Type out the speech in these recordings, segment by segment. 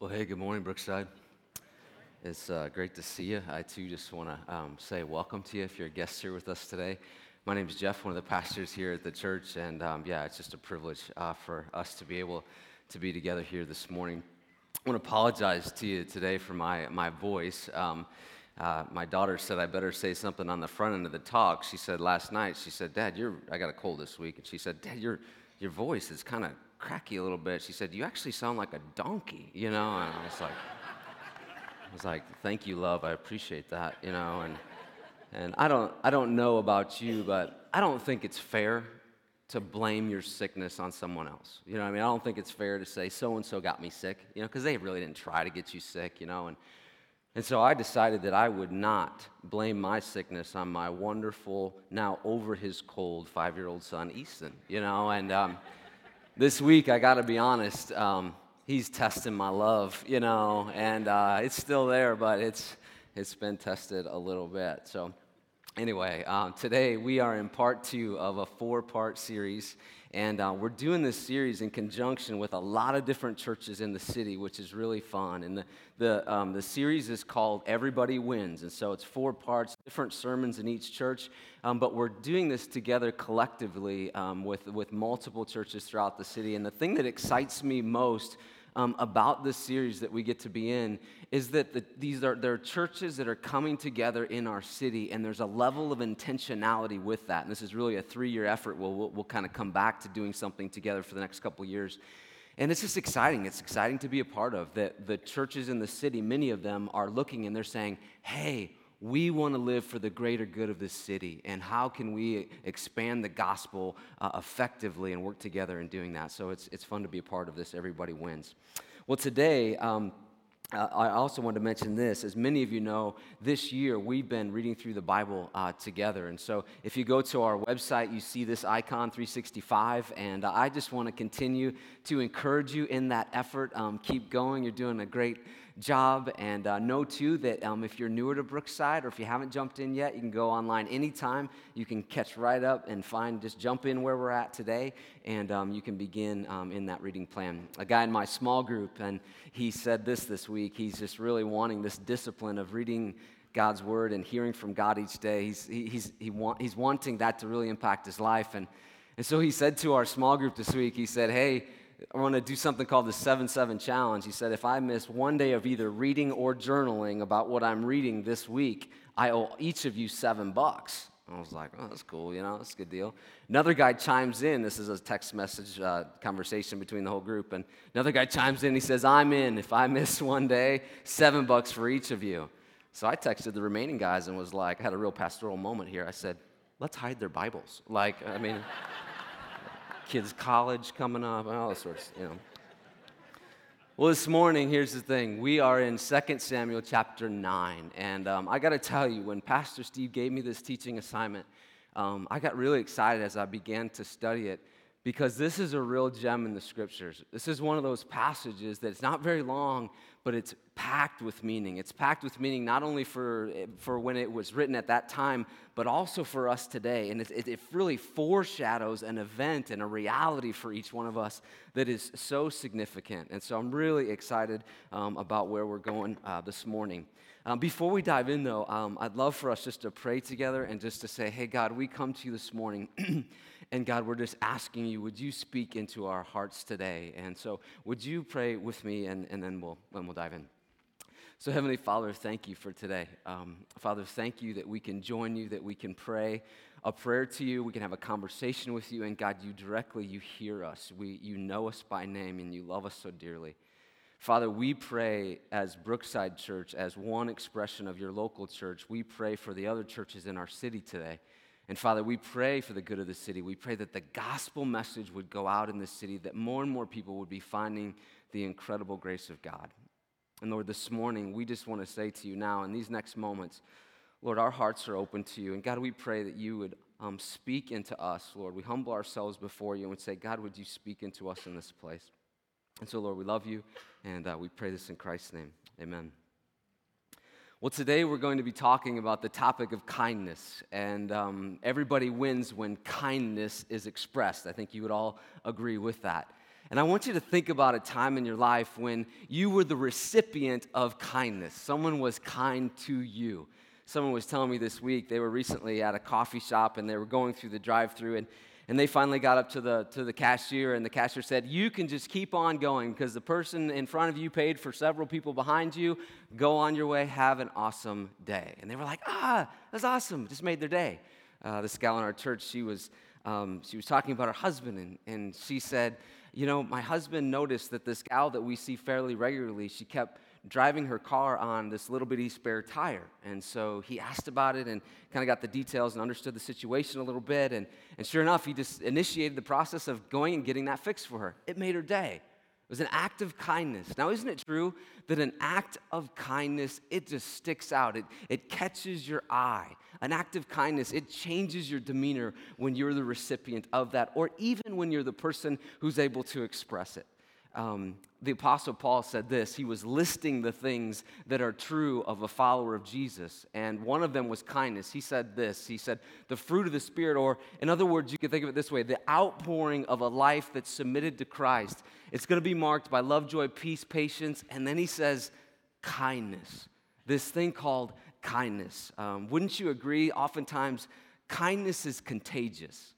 Well, hey, good morning, Brookside. It's uh, great to see you. I too just want to um, say welcome to you if you're a guest here with us today. My name is Jeff, one of the pastors here at the church, and um, yeah, it's just a privilege uh, for us to be able to be together here this morning. I want to apologize to you today for my, my voice. Um, uh, my daughter said I better say something on the front end of the talk. She said last night, she said, Dad, you're, I got a cold this week. And she said, Dad, your, your voice is kind of cracky a little bit. She said, You actually sound like a donkey, you know? And I was like, I was like, thank you, love. I appreciate that, you know. And, and I, don't, I don't know about you, but I don't think it's fair to blame your sickness on someone else. You know I mean? I don't think it's fair to say, so and so got me sick, you know, because they really didn't try to get you sick, you know. And, and so I decided that I would not blame my sickness on my wonderful, now over his cold five year old son, Easton, you know. And um, this week, I got to be honest, um, he's testing my love, you know, and uh, it's still there, but it's, it's been tested a little bit. So, anyway, um, today we are in part two of a four part series. And uh, we're doing this series in conjunction with a lot of different churches in the city, which is really fun. And the, the, um, the series is called Everybody Wins. And so it's four parts, different sermons in each church. Um, but we're doing this together collectively um, with, with multiple churches throughout the city. And the thing that excites me most um, about this series that we get to be in is that the, these are there are churches that are coming together in our city, and there's a level of intentionality with that. And this is really a three-year effort. We'll, we'll, we'll kind of come back to doing something together for the next couple years. And it's just exciting. It's exciting to be a part of. That the churches in the city, many of them are looking and they're saying, hey, we want to live for the greater good of this city and how can we expand the gospel uh, effectively and work together in doing that so it's, it's fun to be a part of this everybody wins well today um, I also want to mention this. As many of you know, this year we've been reading through the Bible uh, together. And so if you go to our website, you see this icon 365. And I just want to continue to encourage you in that effort. Um, keep going. You're doing a great job. And uh, know too that um, if you're newer to Brookside or if you haven't jumped in yet, you can go online anytime. You can catch right up and find, just jump in where we're at today, and um, you can begin um, in that reading plan. A guy in my small group, and he said this this week. He's just really wanting this discipline of reading. God's word and hearing from God each day. He's, he, he's, he want, he's wanting that to really impact his life. And, and so he said to our small group this week, he said, Hey, I want to do something called the 7 7 challenge. He said, if I miss one day of either reading or journaling about what I'm reading this week, I owe each of you seven bucks. I was like, oh, that's cool, you know, that's a good deal. Another guy chimes in. This is a text message uh, conversation between the whole group. And another guy chimes in. He says, I'm in. If I miss one day, seven bucks for each of you. So I texted the remaining guys and was like, I had a real pastoral moment here. I said, let's hide their Bibles. Like, I mean, kids' college coming up, and all sorts, you know. Well, this morning, here's the thing. We are in 2 Samuel chapter 9. And um, I got to tell you, when Pastor Steve gave me this teaching assignment, um, I got really excited as I began to study it because this is a real gem in the scriptures. This is one of those passages that's not very long, but it's packed with meaning. It's packed with meaning not only for, for when it was written at that time, but also for us today. And it, it, really foreshadows an event and a reality for each one of us that is so significant. And so I'm really excited um, about where we're going uh, this morning. Um, before we dive in, though, um, I'd love for us just to pray together and just to say, hey, God, we come to you this morning. And God, we're just asking you, would you speak into our hearts today? And so, would you pray with me, and, and then we'll, then we'll dive in. So, Heavenly Father, thank you for today. Um, Father, thank you that we can join you, that we can pray a prayer to you, we can have a conversation with you, and God, you directly, you hear us. We, you know us by name, and you love us so dearly. Father, we pray as Brookside Church, as one expression of your local church, we pray for the other churches in our city today. And Father, we pray for the good of the city. We pray that the gospel message would go out in the city, that more and more people would be finding the incredible grace of God. And Lord, this morning, we just want to say to you now, in these next moments, Lord, our hearts are open to you. And God, we pray that you would um, speak into us, Lord. We humble ourselves before you and say, God, would you speak into us in this place? And so, Lord, we love you, and uh, we pray this in Christ's name. Amen. Well, today we're going to be talking about the topic of kindness, and um, everybody wins when kindness is expressed. I think you would all agree with that. And I want you to think about a time in your life when you were the recipient of kindness. Someone was kind to you. Someone was telling me this week they were recently at a coffee shop and they were going through the drive through and, and they finally got up to the, to the cashier and the cashier said, You can just keep on going because the person in front of you paid for several people behind you. Go on your way. Have an awesome day. And they were like, Ah, that's awesome. Just made their day. Uh, this gal in our church, she was, um, she was talking about her husband and, and she said, you know, my husband noticed that this gal that we see fairly regularly, she kept driving her car on this little bitty spare tire. And so he asked about it and kind of got the details and understood the situation a little bit. And, and sure enough, he just initiated the process of going and getting that fixed for her. It made her day. It was an act of kindness. Now, isn't it true that an act of kindness, it just sticks out? It, it catches your eye. An act of kindness, it changes your demeanor when you're the recipient of that, or even when you're the person who's able to express it. Um, the Apostle Paul said this. He was listing the things that are true of a follower of Jesus, and one of them was kindness. He said this He said, The fruit of the Spirit, or in other words, you can think of it this way the outpouring of a life that's submitted to Christ. It's going to be marked by love, joy, peace, patience, and then he says, kindness. This thing called kindness. Um, wouldn't you agree? Oftentimes, kindness is contagious.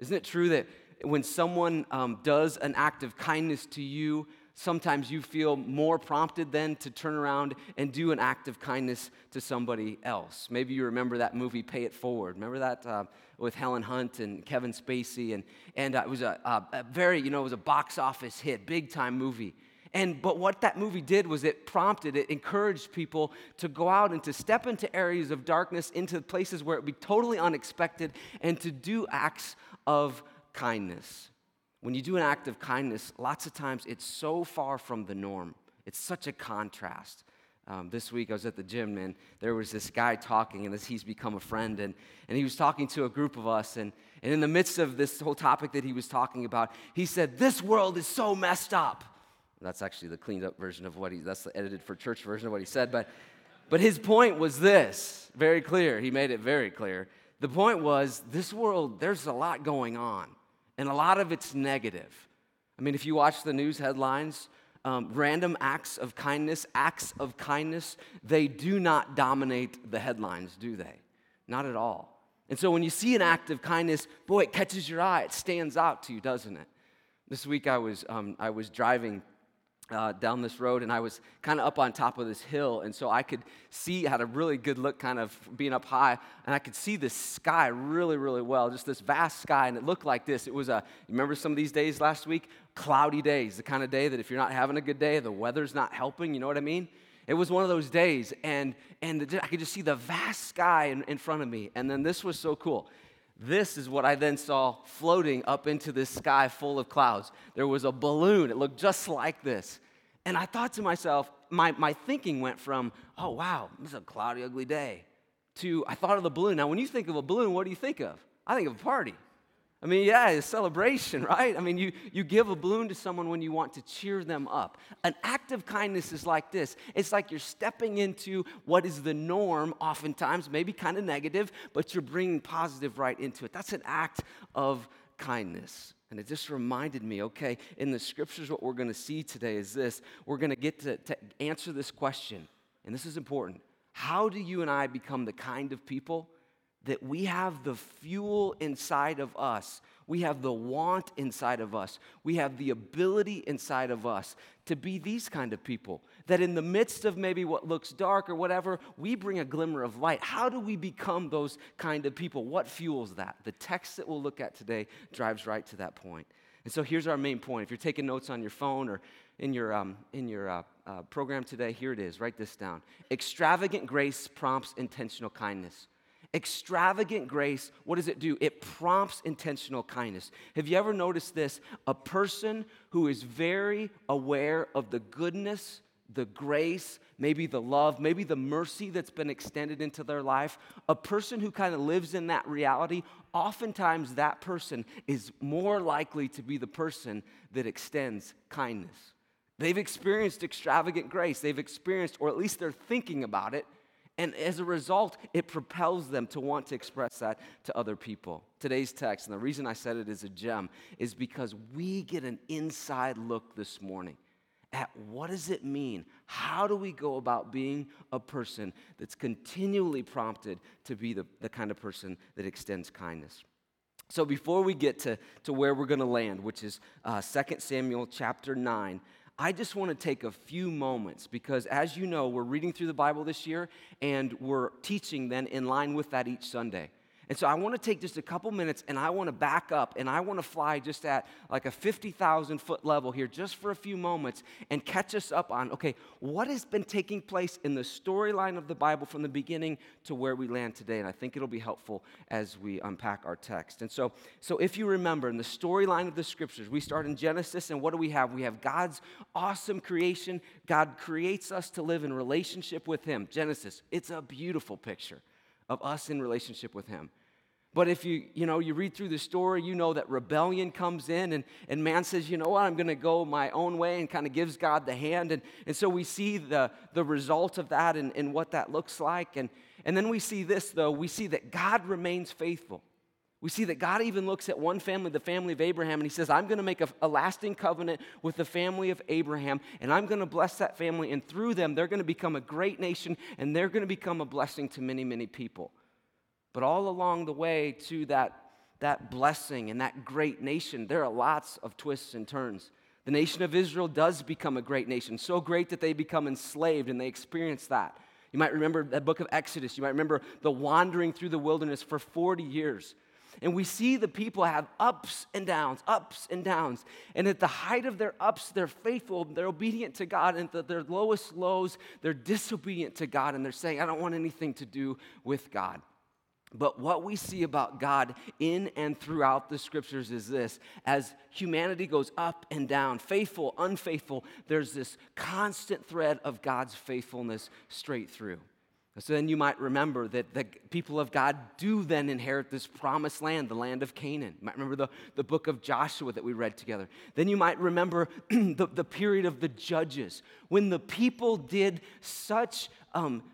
Isn't it true that when someone um, does an act of kindness to you, sometimes you feel more prompted then to turn around and do an act of kindness to somebody else. Maybe you remember that movie, Pay It Forward. Remember that uh, with Helen Hunt and Kevin Spacey? And, and uh, it was a, a, a very, you know, it was a box office hit, big time movie. And but what that movie did was it prompted, it encouraged people to go out and to step into areas of darkness, into places where it would be totally unexpected, and to do acts of kindness. When you do an act of kindness, lots of times it's so far from the norm. It's such a contrast. Um, this week I was at the gym and there was this guy talking, and he's become a friend, and, and he was talking to a group of us. And, and in the midst of this whole topic that he was talking about, he said, This world is so messed up. That's actually the cleaned up version of what he, that's the edited for church version of what he said. But, but his point was this very clear. He made it very clear. The point was, this world, there's a lot going on and a lot of it's negative. I mean, if you watch the news headlines, um, random acts of kindness, acts of kindness, they do not dominate the headlines, do they? Not at all. And so when you see an act of kindness, boy, it catches your eye. It stands out to you, doesn't it? This week I was, um, I was driving uh, down this road and I was kind of up on top of this hill. And so I could see, had a really good look kind of being up high. And I could see the sky really, really well, just this vast sky. And it looked like this. It was a, remember some of these days last week? Cloudy days, the kind of day that if you're not having a good day, the weather's not helping. You know what I mean? It was one of those days. And, and I could just see the vast sky in, in front of me. And then this was so cool. This is what I then saw floating up into this sky full of clouds. There was a balloon, it looked just like this. And I thought to myself, my, my thinking went from, oh, wow, this is a cloudy, ugly day, to I thought of the balloon. Now, when you think of a balloon, what do you think of? I think of a party. I mean, yeah, it's celebration, right? I mean, you, you give a balloon to someone when you want to cheer them up. An act of kindness is like this it's like you're stepping into what is the norm, oftentimes, maybe kind of negative, but you're bringing positive right into it. That's an act of kindness. And it just reminded me okay, in the scriptures, what we're going to see today is this we're going to get to answer this question, and this is important. How do you and I become the kind of people that we have the fuel inside of us. We have the want inside of us. We have the ability inside of us to be these kind of people. That in the midst of maybe what looks dark or whatever, we bring a glimmer of light. How do we become those kind of people? What fuels that? The text that we'll look at today drives right to that point. And so here's our main point. If you're taking notes on your phone or in your, um, in your uh, uh, program today, here it is. Write this down. Extravagant grace prompts intentional kindness. Extravagant grace, what does it do? It prompts intentional kindness. Have you ever noticed this? A person who is very aware of the goodness, the grace, maybe the love, maybe the mercy that's been extended into their life, a person who kind of lives in that reality, oftentimes that person is more likely to be the person that extends kindness. They've experienced extravagant grace. They've experienced, or at least they're thinking about it, And as a result, it propels them to want to express that to other people. Today's text, and the reason I said it is a gem, is because we get an inside look this morning at what does it mean? How do we go about being a person that's continually prompted to be the, the kind of person that extends kindness? So before we get to, to where we're going to land, which is uh, 2 Samuel chapter 9, I just want to take a few moments because, as you know, we're reading through the Bible this year and we're teaching then in line with that each Sunday. And so I want to take just a couple minutes and I want to back up and I want to fly just at like a 50,000 foot level here just for a few moments and catch us up on okay, what has been taking place in the storyline of the Bible from the beginning to where we land today. And I think it'll be helpful as we unpack our text. And so, so if you remember in the storyline of the scriptures, we start in Genesis and what do we have? We have God's awesome creation. God creates us to live in relationship with Him. Genesis, it's a beautiful picture of us in relationship with him. But if you, you know, you read through the story, you know that rebellion comes in and, and man says, you know what, I'm to go my own way and kind of gives God the hand. And, and so we see the, the result of that and, and what that looks like. And, and then we see this, though. We see that God remains faithful. We see that God even looks at one family, the family of Abraham, and he says, I'm going to make a, a, lasting covenant with the family of Abraham, and I'm going to bless that family, and through them, they're going to become a great nation, and they're going to become a blessing to many, many people. But all along the way to that, that blessing and that great nation, there are lots of twists and turns. The nation of Israel does become a great nation, so great that they become enslaved, and they experience that. You might remember the book of Exodus. You might remember the wandering through the wilderness for 40 years. And we see the people have ups and downs, ups and downs. And at the height of their ups, they're faithful, they're obedient to God. And at their lowest lows, they're disobedient to God. And they're saying, I don't want anything to do with God. But what we see about God in and throughout the scriptures is this as humanity goes up and down, faithful, unfaithful, there's this constant thread of God's faithfulness straight through. So then you might remember that the people of God do then inherit this promised land, the land of Canaan. You might remember the, the book of Joshua that we read together. Then you might remember the, the period of the judges when the people did such um,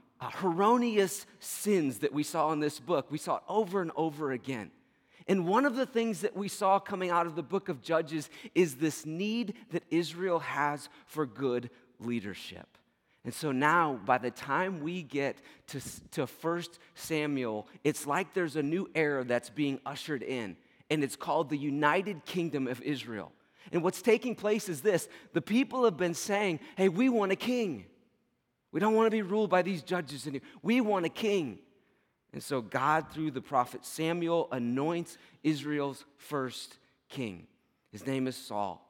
erroneous sins that we saw in this book. We saw it over and over again. And one of the things that we saw coming out of the book of Judges is this need that Israel has for good leadership. And so now, by the time we get to, to 1 Samuel, it's like there's a new era that's being ushered in, and it's called the United Kingdom of Israel. And what's taking place is this the people have been saying, hey, we want a king. We don't want to be ruled by these judges anymore. We want a king. And so God, through the prophet Samuel, anoints Israel's first king. His name is Saul.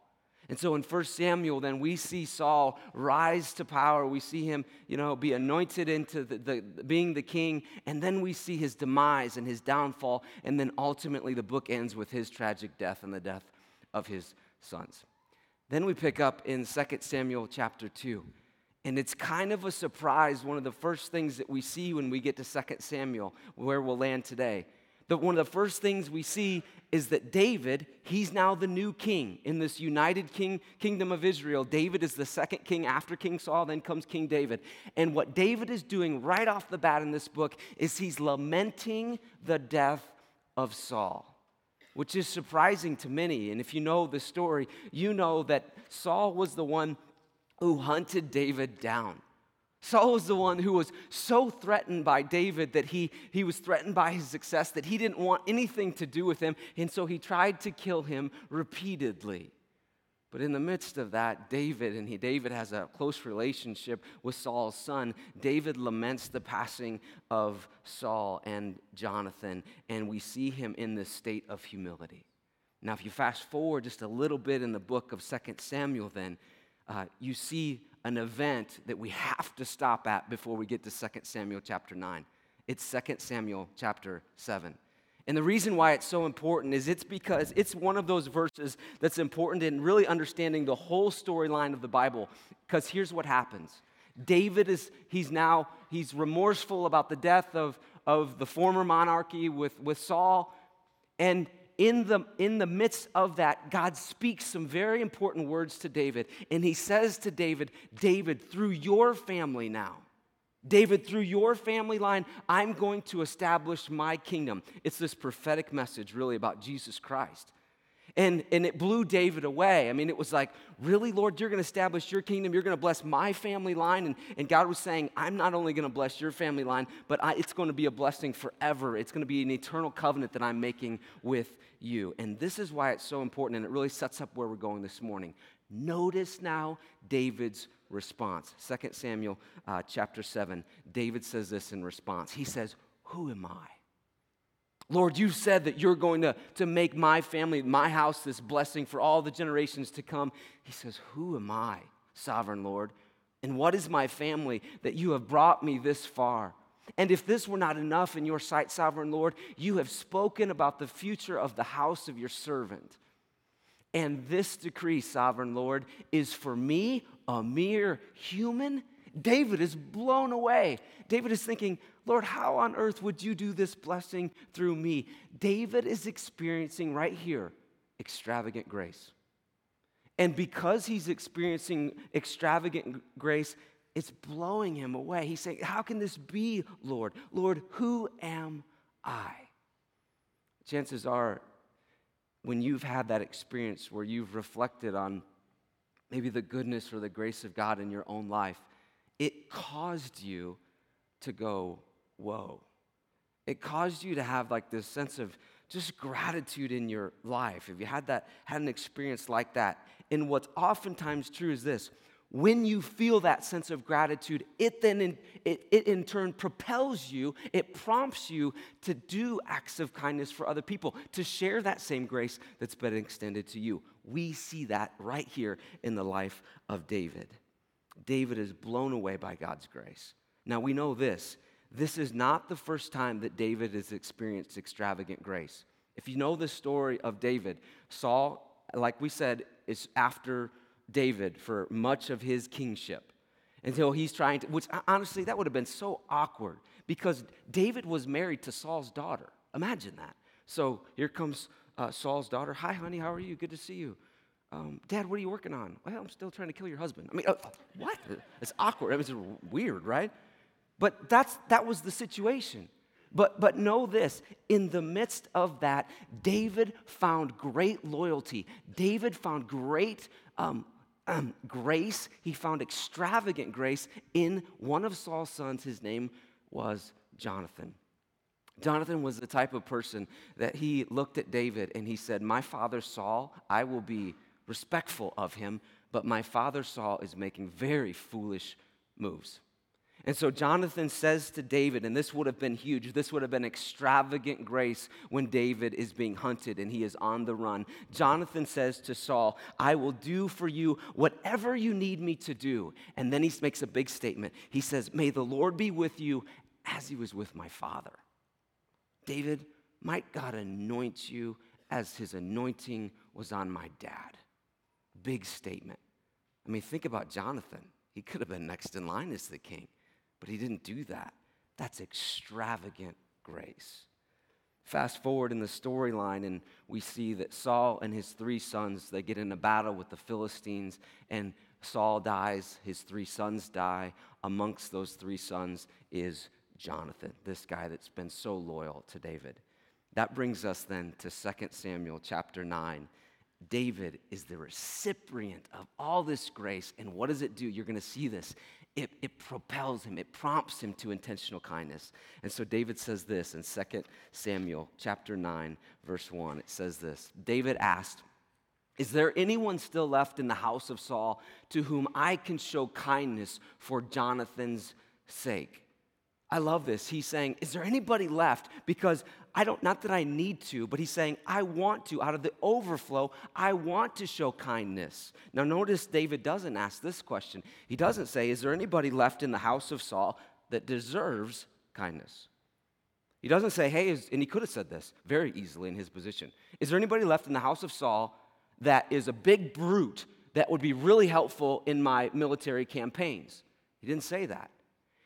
And so in 1 Samuel, then we see Saul rise to power. We see him, you know, be anointed into the, the, being the king. And then we see his demise and his downfall. And then ultimately, the book ends with his tragic death and the death of his sons. Then we pick up in 2 Samuel chapter 2. And it's kind of a surprise, one of the first things that we see when we get to 2 Samuel, where we'll land today that one of the first things we see is that David, he's now the new king in this united king, kingdom of Israel. David is the second king after King Saul, then comes King David. And what David is doing right off the bat in this book is he's lamenting the death of Saul. Which is surprising to many. And if you know the story, you know that Saul was the one who hunted David down. Saul was the one who was so threatened by David that he, he was threatened by his success that he didn't want anything to do with him, and so he tried to kill him repeatedly. But in the midst of that, David, and he, David has a close relationship with Saul's son, David laments the passing of Saul and Jonathan, and we see him in this state of humility. Now, if you fast forward just a little bit in the book of 2 Samuel, then uh, you see an event that we have to stop at before we get to 2 Samuel chapter 9. It's 2 Samuel chapter 7. And the reason why it's so important is it's because it's one of those verses that's important in really understanding the whole storyline of the Bible. Because here's what happens David is, he's now, he's remorseful about the death of, of the former monarchy with, with Saul. And in the, in the midst of that, God speaks some very important words to David. And he says to David, David, through your family now, David, through your family line, I'm going to establish my kingdom. It's this prophetic message, really, about Jesus Christ. And, and it blew David away. I mean, it was like, really, Lord, you're going to establish your kingdom. You're going to bless my family line. And, and God was saying, I'm not only going to bless your family line, but I, it's going to be a blessing forever. It's going to be an eternal covenant that I'm making with you. And this is why it's so important. And it really sets up where we're going this morning. Notice now David's response. 2 Samuel uh, chapter 7, David says this in response. He says, Who am I? Lord, you said that you're going to, to make my family, my house, this blessing for all the generations to come. He says, Who am I, sovereign Lord? And what is my family that you have brought me this far? And if this were not enough in your sight, sovereign Lord, you have spoken about the future of the house of your servant. And this decree, sovereign Lord, is for me, a mere human. David is blown away. David is thinking, Lord, how on earth would you do this blessing through me? David is experiencing right here extravagant grace. And because he's experiencing extravagant grace, it's blowing him away. He's saying, How can this be, Lord? Lord, who am I? Chances are, when you've had that experience where you've reflected on maybe the goodness or the grace of God in your own life, it caused you to go, whoa. It caused you to have like this sense of just gratitude in your life. If you had that, had an experience like that. And what's oftentimes true is this when you feel that sense of gratitude, it then in, it, it in turn propels you, it prompts you to do acts of kindness for other people, to share that same grace that's been extended to you. We see that right here in the life of David. David is blown away by God's grace. Now we know this this is not the first time that David has experienced extravagant grace. If you know the story of David, Saul, like we said, is after David for much of his kingship until he's trying to, which honestly, that would have been so awkward because David was married to Saul's daughter. Imagine that. So here comes uh, Saul's daughter. Hi, honey, how are you? Good to see you. Um, Dad, what are you working on? Well, I'm still trying to kill your husband. I mean, uh, what? It's awkward. It was weird, right? But that's, that was the situation. But, but know this in the midst of that, David found great loyalty. David found great um, um, grace. He found extravagant grace in one of Saul's sons. His name was Jonathan. Jonathan was the type of person that he looked at David and he said, My father Saul, I will be respectful of him, but my father Saul is making very foolish moves. And so Jonathan says to David, and this would have been huge, this would have been extravagant grace when David is being hunted and he is on the run. Jonathan says to Saul, I will do for you whatever you need me to do. And then he makes a big statement. He says, May the Lord be with you as he was with my father. David, might God anoint you as his anointing was on my dad. Big statement. I mean, think about Jonathan. He could have been next in line as the king. But he didn't do that. That's extravagant grace. Fast forward in the storyline, and we see that Saul and his three sons they get in a battle with the Philistines, and Saul dies. His three sons die. Amongst those three sons is Jonathan, this guy that's been so loyal to David. That brings us then to 2 Samuel chapter 9. David is the recipient of all this grace, and what does it do? You're going to see this it, it propels him, it prompts him to intentional kindness. And so David says this in 2 Samuel chapter 9, verse 1. It says this David asked, Is there anyone still left in the house of Saul to whom I can show kindness for Jonathan's sake? I love this. He's saying, Is there anybody left? Because I don't, not that I need to, but he's saying, I want to. Out of the overflow, I want to show kindness. Now, notice David doesn't ask this question. He doesn't say, Is there anybody left in the house of Saul that deserves kindness? He doesn't say, Hey, and he could have said this very easily in his position. Is there anybody left in the house of Saul that is a big brute that would be really helpful in my military campaigns? He didn't say that.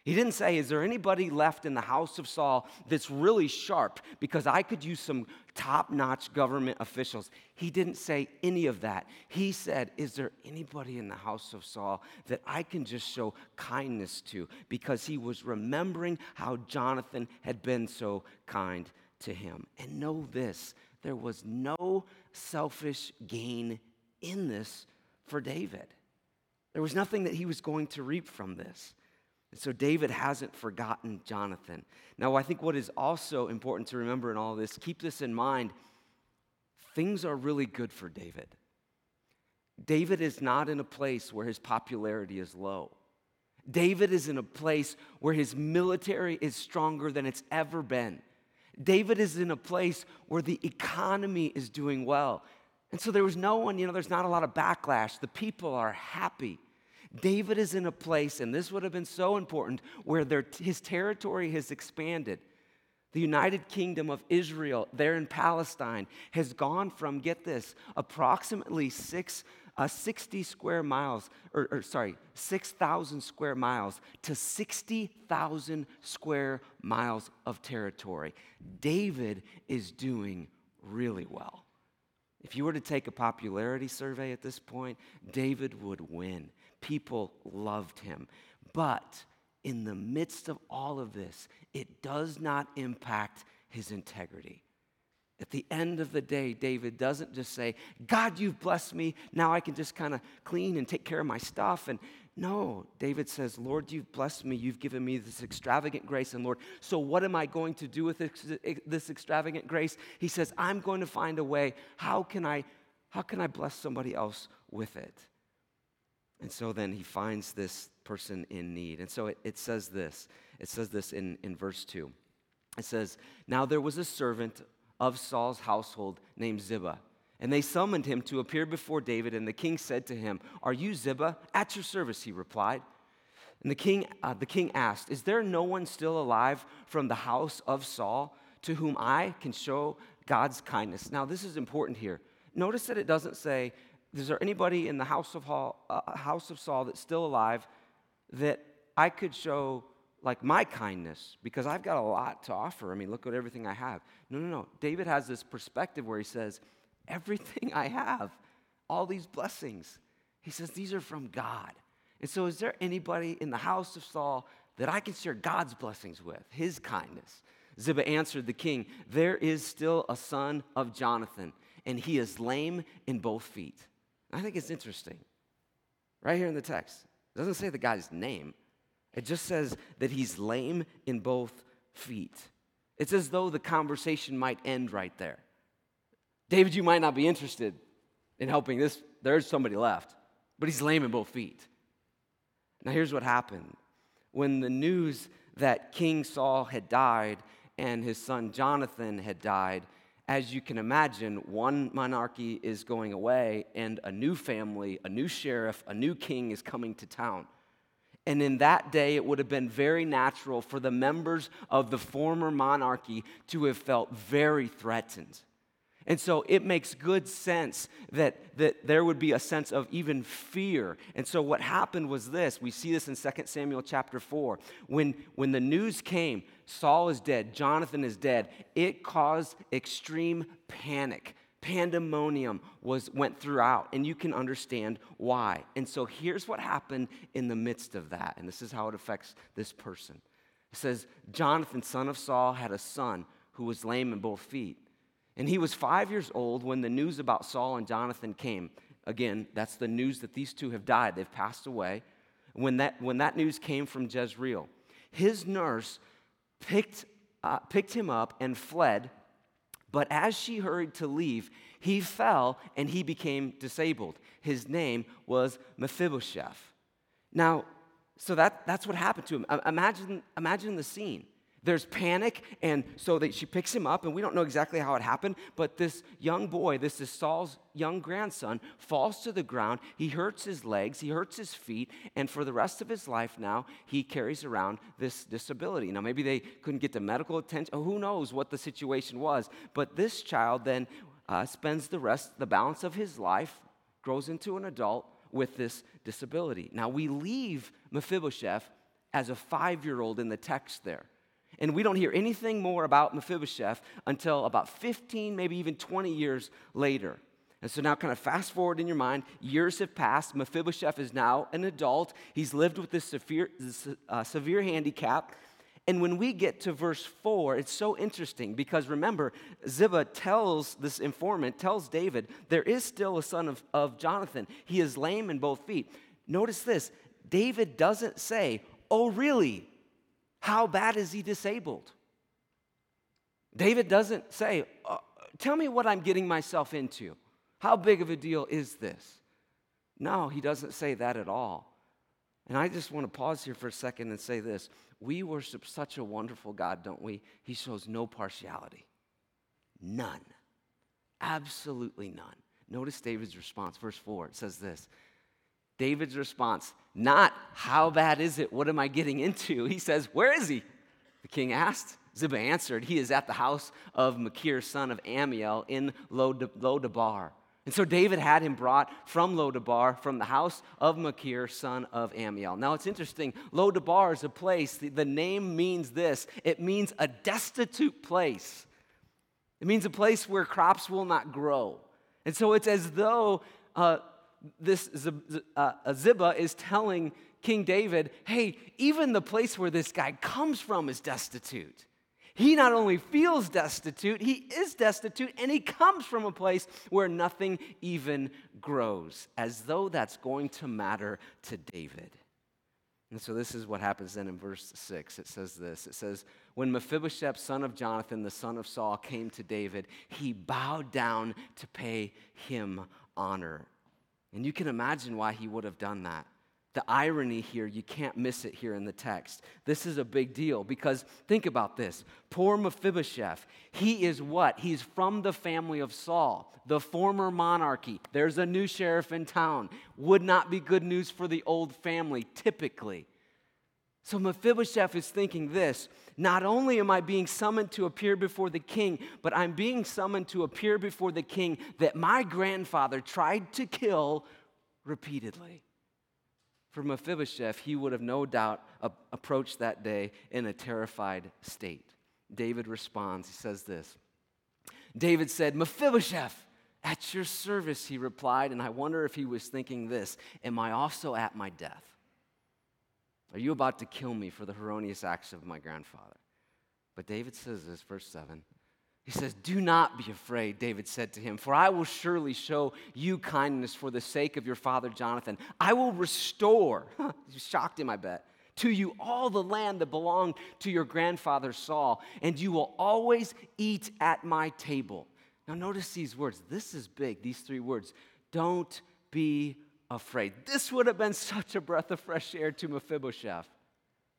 He didn't say, Is there anybody left in the house of Saul that's really sharp because I could use some top notch government officials? He didn't say any of that. He said, Is there anybody in the house of Saul that I can just show kindness to? Because he was remembering how Jonathan had been so kind to him. And know this there was no selfish gain in this for David. There was nothing that he was going to reap from this. And so David hasn't forgotten Jonathan. Now, I think what is also important to remember in all this, keep this in mind, things are really good for David. David is not in a place where his popularity is low. David is in a place where his military is stronger than it's ever been. David is in a place where the economy is doing well. And so there was no one, you know, there's not a lot of backlash. The people are happy. David is in a place, and this would have been so important, where their, his territory has expanded. The United Kingdom of Israel, there in Palestine, has gone from, get this, approximately six, uh, 60 square miles, or, or sorry, 6,000 square miles to 60,000 square miles of territory. David is doing really well. If you were to take a popularity survey at this point, David would win people loved him. But in the midst of all of this, it does not impact his integrity. At the end of the day, David doesn't just say, God, you've blessed me. Now I can just kind of clean and take care of my stuff. And no, David says, Lord, you've blessed me. You've given me this extravagant grace. And Lord, so what am I going to do with this, extravagant grace? He says, I'm going to find a way. How can I, how can I bless somebody else with it? And so then he finds this person in need. And so it, it says this it says this in, in verse 2. It says, Now there was a servant of Saul's household named Ziba. And they summoned him to appear before David. And the king said to him, Are you Ziba? At your service, he replied. And the king, uh, the king asked, Is there no one still alive from the house of Saul to whom I can show God's kindness? Now, this is important here. Notice that it doesn't say, is there anybody in the house of, Hall, uh, house of Saul that's still alive that I could show like my kindness because I've got a lot to offer. I mean, look at everything I have. No, no, no. David has this perspective where he says, everything I have, all these blessings, he says, these are from God. And so, is there anybody in the house of Saul that I can share God's blessings with, his kindness? Ziba answered the king, There is still a son of Jonathan, and he is lame in both feet. I think it's interesting. Right here in the text, it doesn't say the guy's name, it just says that he's lame in both feet. It's as though the conversation might end right there. David, you might not be interested in helping this. There's somebody left, but he's lame in both feet. Now, here's what happened. When the news that King Saul had died and his son Jonathan had died, as you can imagine, one monarchy is going away, and a new family, a new sheriff, a new king is coming to town. And in that day, it would have been very natural for the members of the former monarchy to have felt very threatened. And so it makes good sense that, that there would be a sense of even fear. And so what happened was this we see this in 2 Samuel chapter 4. When, when the news came, Saul is dead, Jonathan is dead, it caused extreme panic. Pandemonium was, went throughout, and you can understand why. And so here's what happened in the midst of that, and this is how it affects this person. It says, Jonathan, son of Saul, had a son who was lame in both feet. And he was five years old when the news about Saul and Jonathan came. Again, that's the news that these two have died, they've passed away. When that, when that news came from Jezreel, his nurse picked, uh, picked him up and fled. But as she hurried to leave, he fell and he became disabled. His name was Mephibosheth. Now, so that, that's what happened to him. Imagine, imagine the scene. There's panic, and so that she picks him up, and we don't know exactly how it happened, but this young boy, this is Saul's young grandson, falls to the ground. He hurts his legs, he hurts his feet, and for the rest of his life now, he carries around this disability. Now, maybe they couldn't get the medical attention, who knows what the situation was, but this child then uh, spends the rest, the balance of his life, grows into an adult with this disability. Now, we leave Mephibosheth as a five year old in the text there. And we don't hear anything more about Mephibosheth until about 15, maybe even 20 years later. And so now, kind of fast forward in your mind, years have passed. Mephibosheth is now an adult. He's lived with this severe, this, uh, severe handicap. And when we get to verse 4, it's so interesting because remember, Ziba tells this informant, tells David, there is still a son of, of Jonathan. He is lame in both feet. Notice this David doesn't say, Oh, really? How bad is he disabled? David doesn't say, uh, Tell me what I'm getting myself into. How big of a deal is this? No, he doesn't say that at all. And I just want to pause here for a second and say this. We worship such a wonderful God, don't we? He shows no partiality. None. Absolutely none. Notice David's response, verse 4. It says this David's response, not how bad is it? What am I getting into? He says, Where is he? The king asked. Ziba answered, He is at the house of Machir, son of Amiel, in Lodabar. And so David had him brought from Lodabar, from the house of Machir, son of Amiel. Now it's interesting, Lodabar is a place, the, the name means this it means a destitute place. It means a place where crops will not grow. And so it's as though uh, this uh, Ziba is telling King David, hey, even the place where this guy comes from is destitute. He not only feels destitute, he is destitute, and he comes from a place where nothing even grows, as though that's going to matter to David. And so this is what happens then in verse 6. It says this It says, When Mephibosheth, son of Jonathan, the son of Saul, came to David, he bowed down to pay him honor. And you can imagine why he would have done that. The irony here, you can't miss it here in the text. This is a big deal because think about this. Poor Mephibosheth, he is what? He's from the family of Saul, the former monarchy. There's a new sheriff in town. Would not be good news for the old family, typically. So Mephibosheth is thinking this not only am I being summoned to appear before the king, but I'm being summoned to appear before the king that my grandfather tried to kill repeatedly. For Mephibosheth, he would have no doubt approached that day in a terrified state. David responds, he says this David said, Mephibosheth, at your service, he replied, and I wonder if he was thinking this Am I also at my death? Are you about to kill me for the erroneous acts of my grandfather? But David says this, verse 7 he says, Do not be afraid, David said to him, for I will surely show you kindness for the sake of your father Jonathan. I will restore, you shocked him, I bet, to you all the land that belonged to your grandfather Saul, and you will always eat at my table. Now, notice these words. This is big, these three words. Don't be afraid. This would have been such a breath of fresh air to Mephibosheth.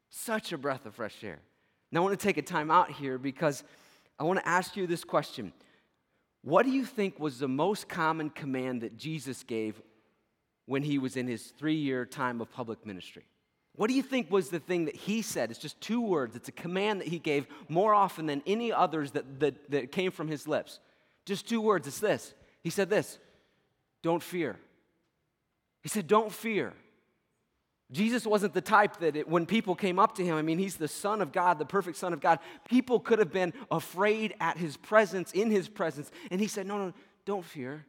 Such a breath of fresh air. Now, I want to take a time out here because I want to ask you this question What do you think was the most common command that Jesus gave when he was in his three year time of public ministry? What do you think was the thing that he said? It's just two words. It's a command that he gave more often than any others that, that, that came from his lips. Just two words. It's this. He said this Don't fear. He said, Don't fear. Jesus wasn't the type that it, when people came up to him, I mean, he's the Son of God, the perfect Son of God. People could have been afraid at his presence, in his presence. And he said, No, no, don't fear.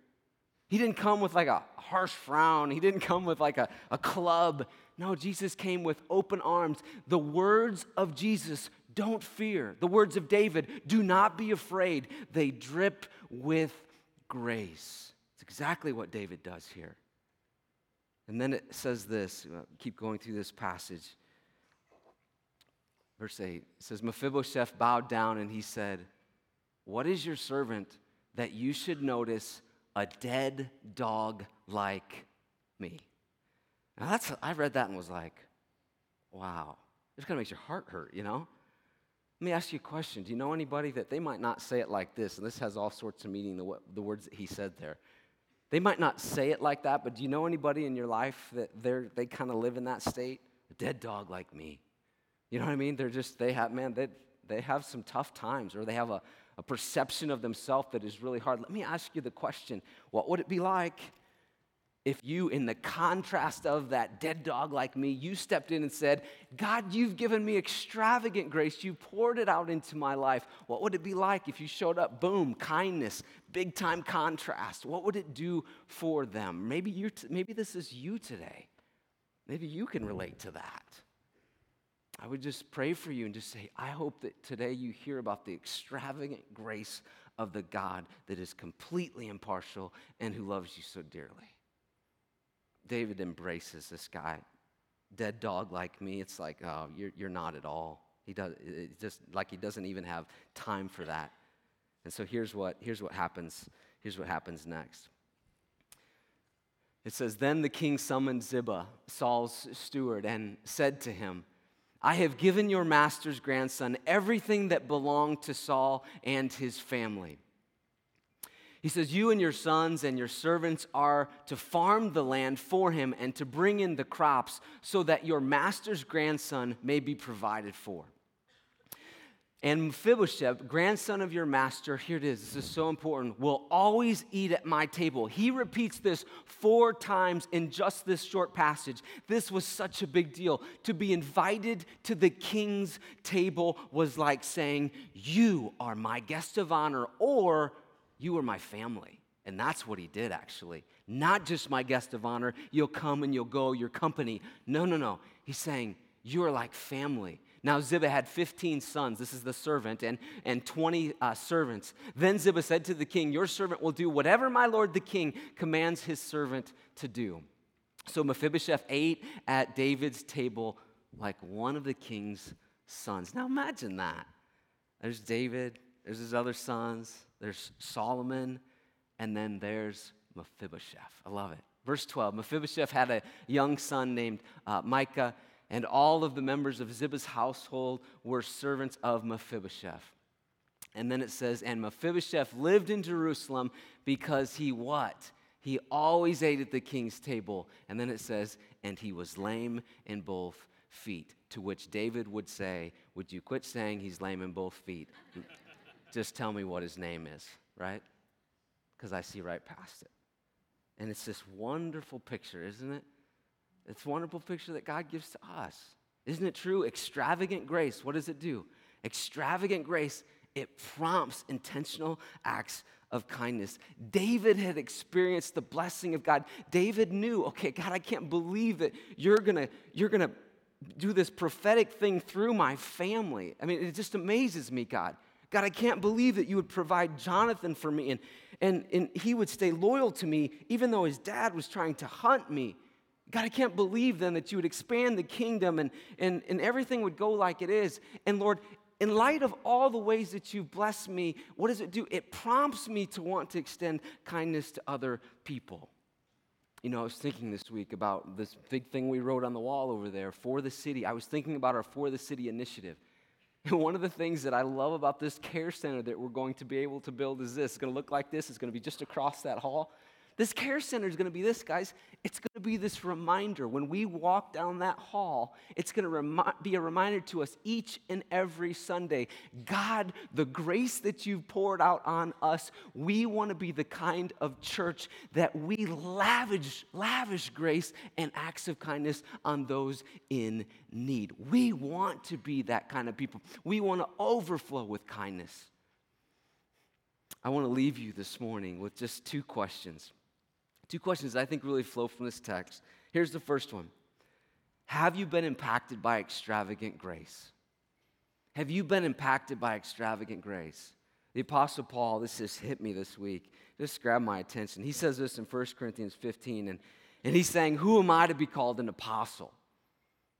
He didn't come with like a harsh frown, he didn't come with like a, a club. No, Jesus came with open arms. The words of Jesus, don't fear. The words of David, do not be afraid. They drip with grace. It's exactly what David does here. And then it says this, uh, keep going through this passage. Verse 8 it says, Mephibosheth bowed down and he said, What is your servant that you should notice a dead dog like me? Now that's, I read that and was like, wow, this kind of makes your heart hurt, you know? Let me ask you a question. Do you know anybody that they might not say it like this? And this has all sorts of meaning, the, the words that he said there. They might not say it like that, but do you know anybody in your life that they're, they kind of live in that state? A dead dog like me. You know what I mean? They're just, they have, man, they, they have some tough times or they have a, a perception of themselves that is really hard. Let me ask you the question what would it be like if you, in the contrast of that dead dog like me, you stepped in and said, God, you've given me extravagant grace. You poured it out into my life. What would it be like if you showed up? Boom, kindness, big time contrast. What would it do for them? Maybe, you t- maybe this is you today. Maybe you can relate to that. I would just pray for you and just say, I hope that today you hear about the extravagant grace of the God that is completely impartial and who loves you so dearly. David embraces this guy. Dead dog like me, it's like, oh, you're, you're not at all. He does, it's just like he doesn't even have time for that. And so here's what, here's what happens. Here's what happens next. It says, Then the king summoned Ziba, Saul's steward, and said to him, I have given your master's grandson everything that belonged to Saul and his family. He says, You and your sons and your servants are to farm the land for him and to bring in the crops so that your master's grandson may be provided for. And Mephibosheth, grandson of your master, here it is, this is so important, will always eat at my table. He repeats this four times in just this short passage. This was such a big deal. To be invited to the king's table was like saying, You are my guest of honor, or You are my family. And that's what he did, actually. Not just my guest of honor, you'll come and you'll go, your company. No, no, no. He's saying, You are like family. Now Ziba had 15 sons, this is the servant, and, and 20 uh, servants. Then Ziba said to the king, Your servant will do whatever my lord the king commands his servant to do. So Mephibosheth ate at David's table like one of the king's sons. Now imagine that. There's David, there's his other sons, there's Solomon, and then there's Mephibosheth. I love it. Verse 12 Mephibosheth had a young son named uh, Micah and all of the members of Ziba's household were servants of Mephibosheth. And then it says, and Mephibosheth lived in Jerusalem because he what? He always ate at the king's table. And then it says, and he was lame in both feet. To which David would say, Would you quit saying he's lame in both feet? Just tell me what his name is, right? Because I see right past it. And it's this wonderful picture, isn't it? It's a wonderful picture that God gives to us. Isn't it true? Extravagant grace, what does it do? Extravagant grace, it prompts intentional acts of kindness. David had experienced the blessing of God. David knew, okay, God, I can't believe that you're gonna, you're gonna do this prophetic thing through my family. I mean, it just amazes me, God. God, I can't believe that you would provide Jonathan for me and, and, and he would stay loyal to me even though his dad was trying to hunt me. God, I can't believe then that you would expand the kingdom and, and, and everything would go like it is. And Lord, in light of all the ways that you've blessed me, what does it do? It prompts me to want to extend kindness to other people. You know, I was thinking this week about this big thing we wrote on the wall over there for the city. I was thinking about our For the City initiative. And one of the things that I love about this care center that we're going to be able to build is this. It's going to look like this. It's going to be just across that hall. This care center is going to be this, guys. It's going to be this reminder. When we walk down that hall, it's going to remi- be a reminder to us each and every Sunday God, the grace that you've poured out on us, we want to be the kind of church that we lavish, lavish grace and acts of kindness on those in need. We want to be that kind of people. We want to overflow with kindness. I want to leave you this morning with just two questions. Two questions that I think really flow from this text. Here's the first one Have you been impacted by extravagant grace? Have you been impacted by extravagant grace? The Apostle Paul, this just hit me this week, just grabbed my attention. He says this in 1 Corinthians 15, and, and he's saying, Who am I to be called an apostle?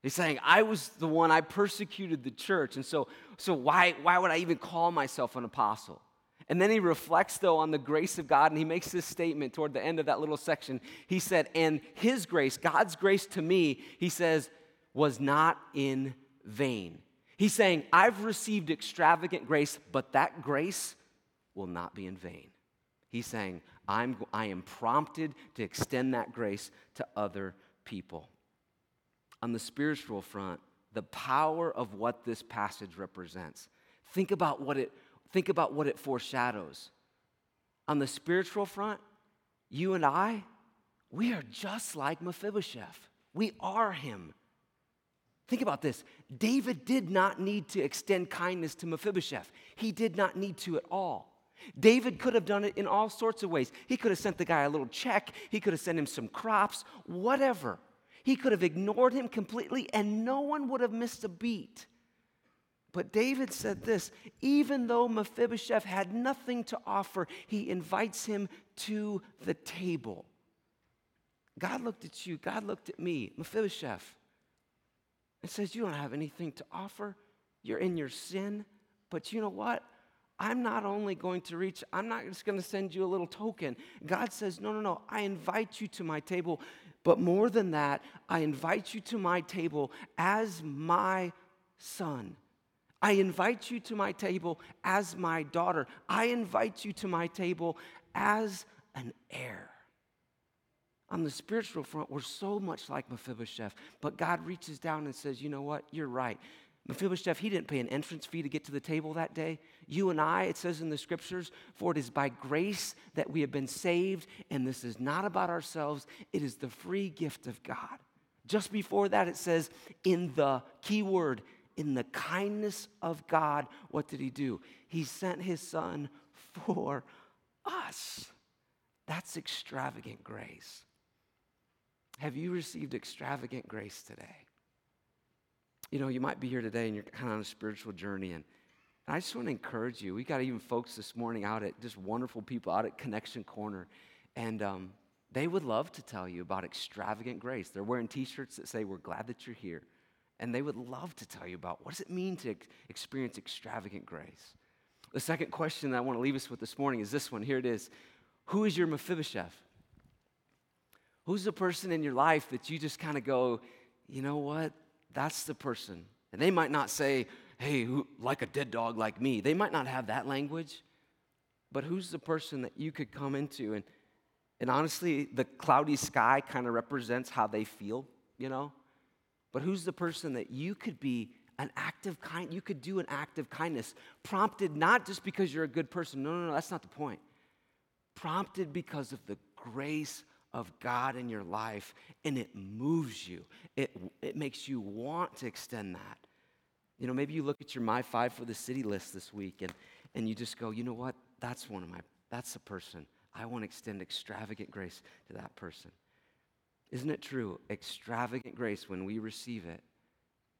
He's saying, I was the one, I persecuted the church, and so, so why, why would I even call myself an apostle? And then he reflects, though, on the grace of God, and he makes this statement toward the end of that little section. He said, And his grace, God's grace to me, he says, was not in vain. He's saying, I've received extravagant grace, but that grace will not be in vain. He's saying, I'm, I am prompted to extend that grace to other people. On the spiritual front, the power of what this passage represents. Think about what it think about what it foreshadows. On the spiritual front, you and I, we are just like Mephibosheth. We are him. Think about this. David did not need to extend kindness to Mephibosheth. He did not need to at all. David could have done it in all sorts of ways. He could have sent the guy a little check, he could have sent him some crops, whatever. He could have ignored him completely and no one would have missed a beat. But David said this even though Mephibosheth had nothing to offer, he invites him to the table. God looked at you, God looked at me, Mephibosheth, and says, You don't have anything to offer. You're in your sin. But you know what? I'm not only going to reach, I'm not just going to send you a little token. God says, No, no, no. I invite you to my table. But more than that, I invite you to my table as my son. I invite you to my table as my daughter. I invite you to my table as an heir. On the spiritual front, we're so much like Mephibosheth, but God reaches down and says, You know what? You're right. Mephibosheth, he didn't pay an entrance fee to get to the table that day. You and I, it says in the scriptures, for it is by grace that we have been saved, and this is not about ourselves, it is the free gift of God. Just before that, it says, in the key word, in the kindness of God, what did he do? He sent his son for us. That's extravagant grace. Have you received extravagant grace today? You know, you might be here today and you're kind of on a spiritual journey, and I just want to encourage you. We got even folks this morning out at just wonderful people out at Connection Corner, and um, they would love to tell you about extravagant grace. They're wearing T-shirts that say, "We're glad that you're here," and they would love to tell you about what does it mean to experience extravagant grace. The second question that I want to leave us with this morning is this one. Here it is: Who is your Mephibosheth? Who's the person in your life that you just kind of go, you know what? That's the person. And they might not say, hey, who, like a dead dog like me. They might not have that language. But who's the person that you could come into? And, and honestly, the cloudy sky kind of represents how they feel, you know? But who's the person that you could be an act of kind, you could do an act of kindness, prompted not just because you're a good person. No, no, no, that's not the point. Prompted because of the grace of God in your life and it moves you. It, it makes you want to extend that. You know, maybe you look at your My Five for the City list this week and, and you just go, you know what? That's one of my, that's a person. I want to extend extravagant grace to that person. Isn't it true? Extravagant grace, when we receive it,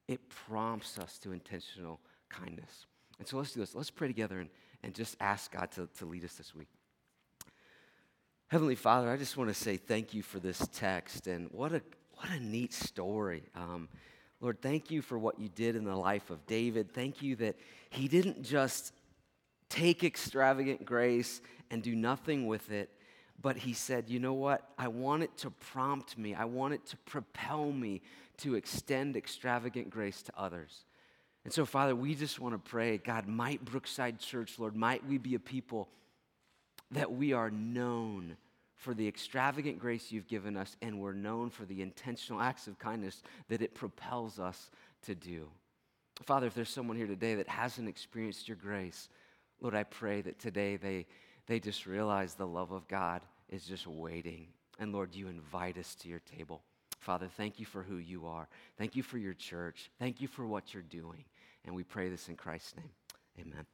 it prompts us to intentional kindness. And so let's do this. Let's pray together and, and just ask God to, to lead us this week. Heavenly Father, I just want to say thank you for this text and what a, what a neat story. Um, Lord, thank you for what you did in the life of David. Thank you that he didn't just take extravagant grace and do nothing with it, but he said, you know what? I want it to prompt me, I want it to propel me to extend extravagant grace to others. And so, Father, we just want to pray, God, might Brookside Church, Lord, might we be a people that we are known for the extravagant grace you've given us, and we're known for the intentional acts of kindness that it propels us to do. Father, if there's someone here today that hasn't experienced your grace, Lord, I pray that today they, they just realize the love of God is just waiting. And Lord, you invite us to your table. Father, thank you for who you are. Thank you for your church. Thank you for what you're doing. And we pray this in Christ's name. Amen.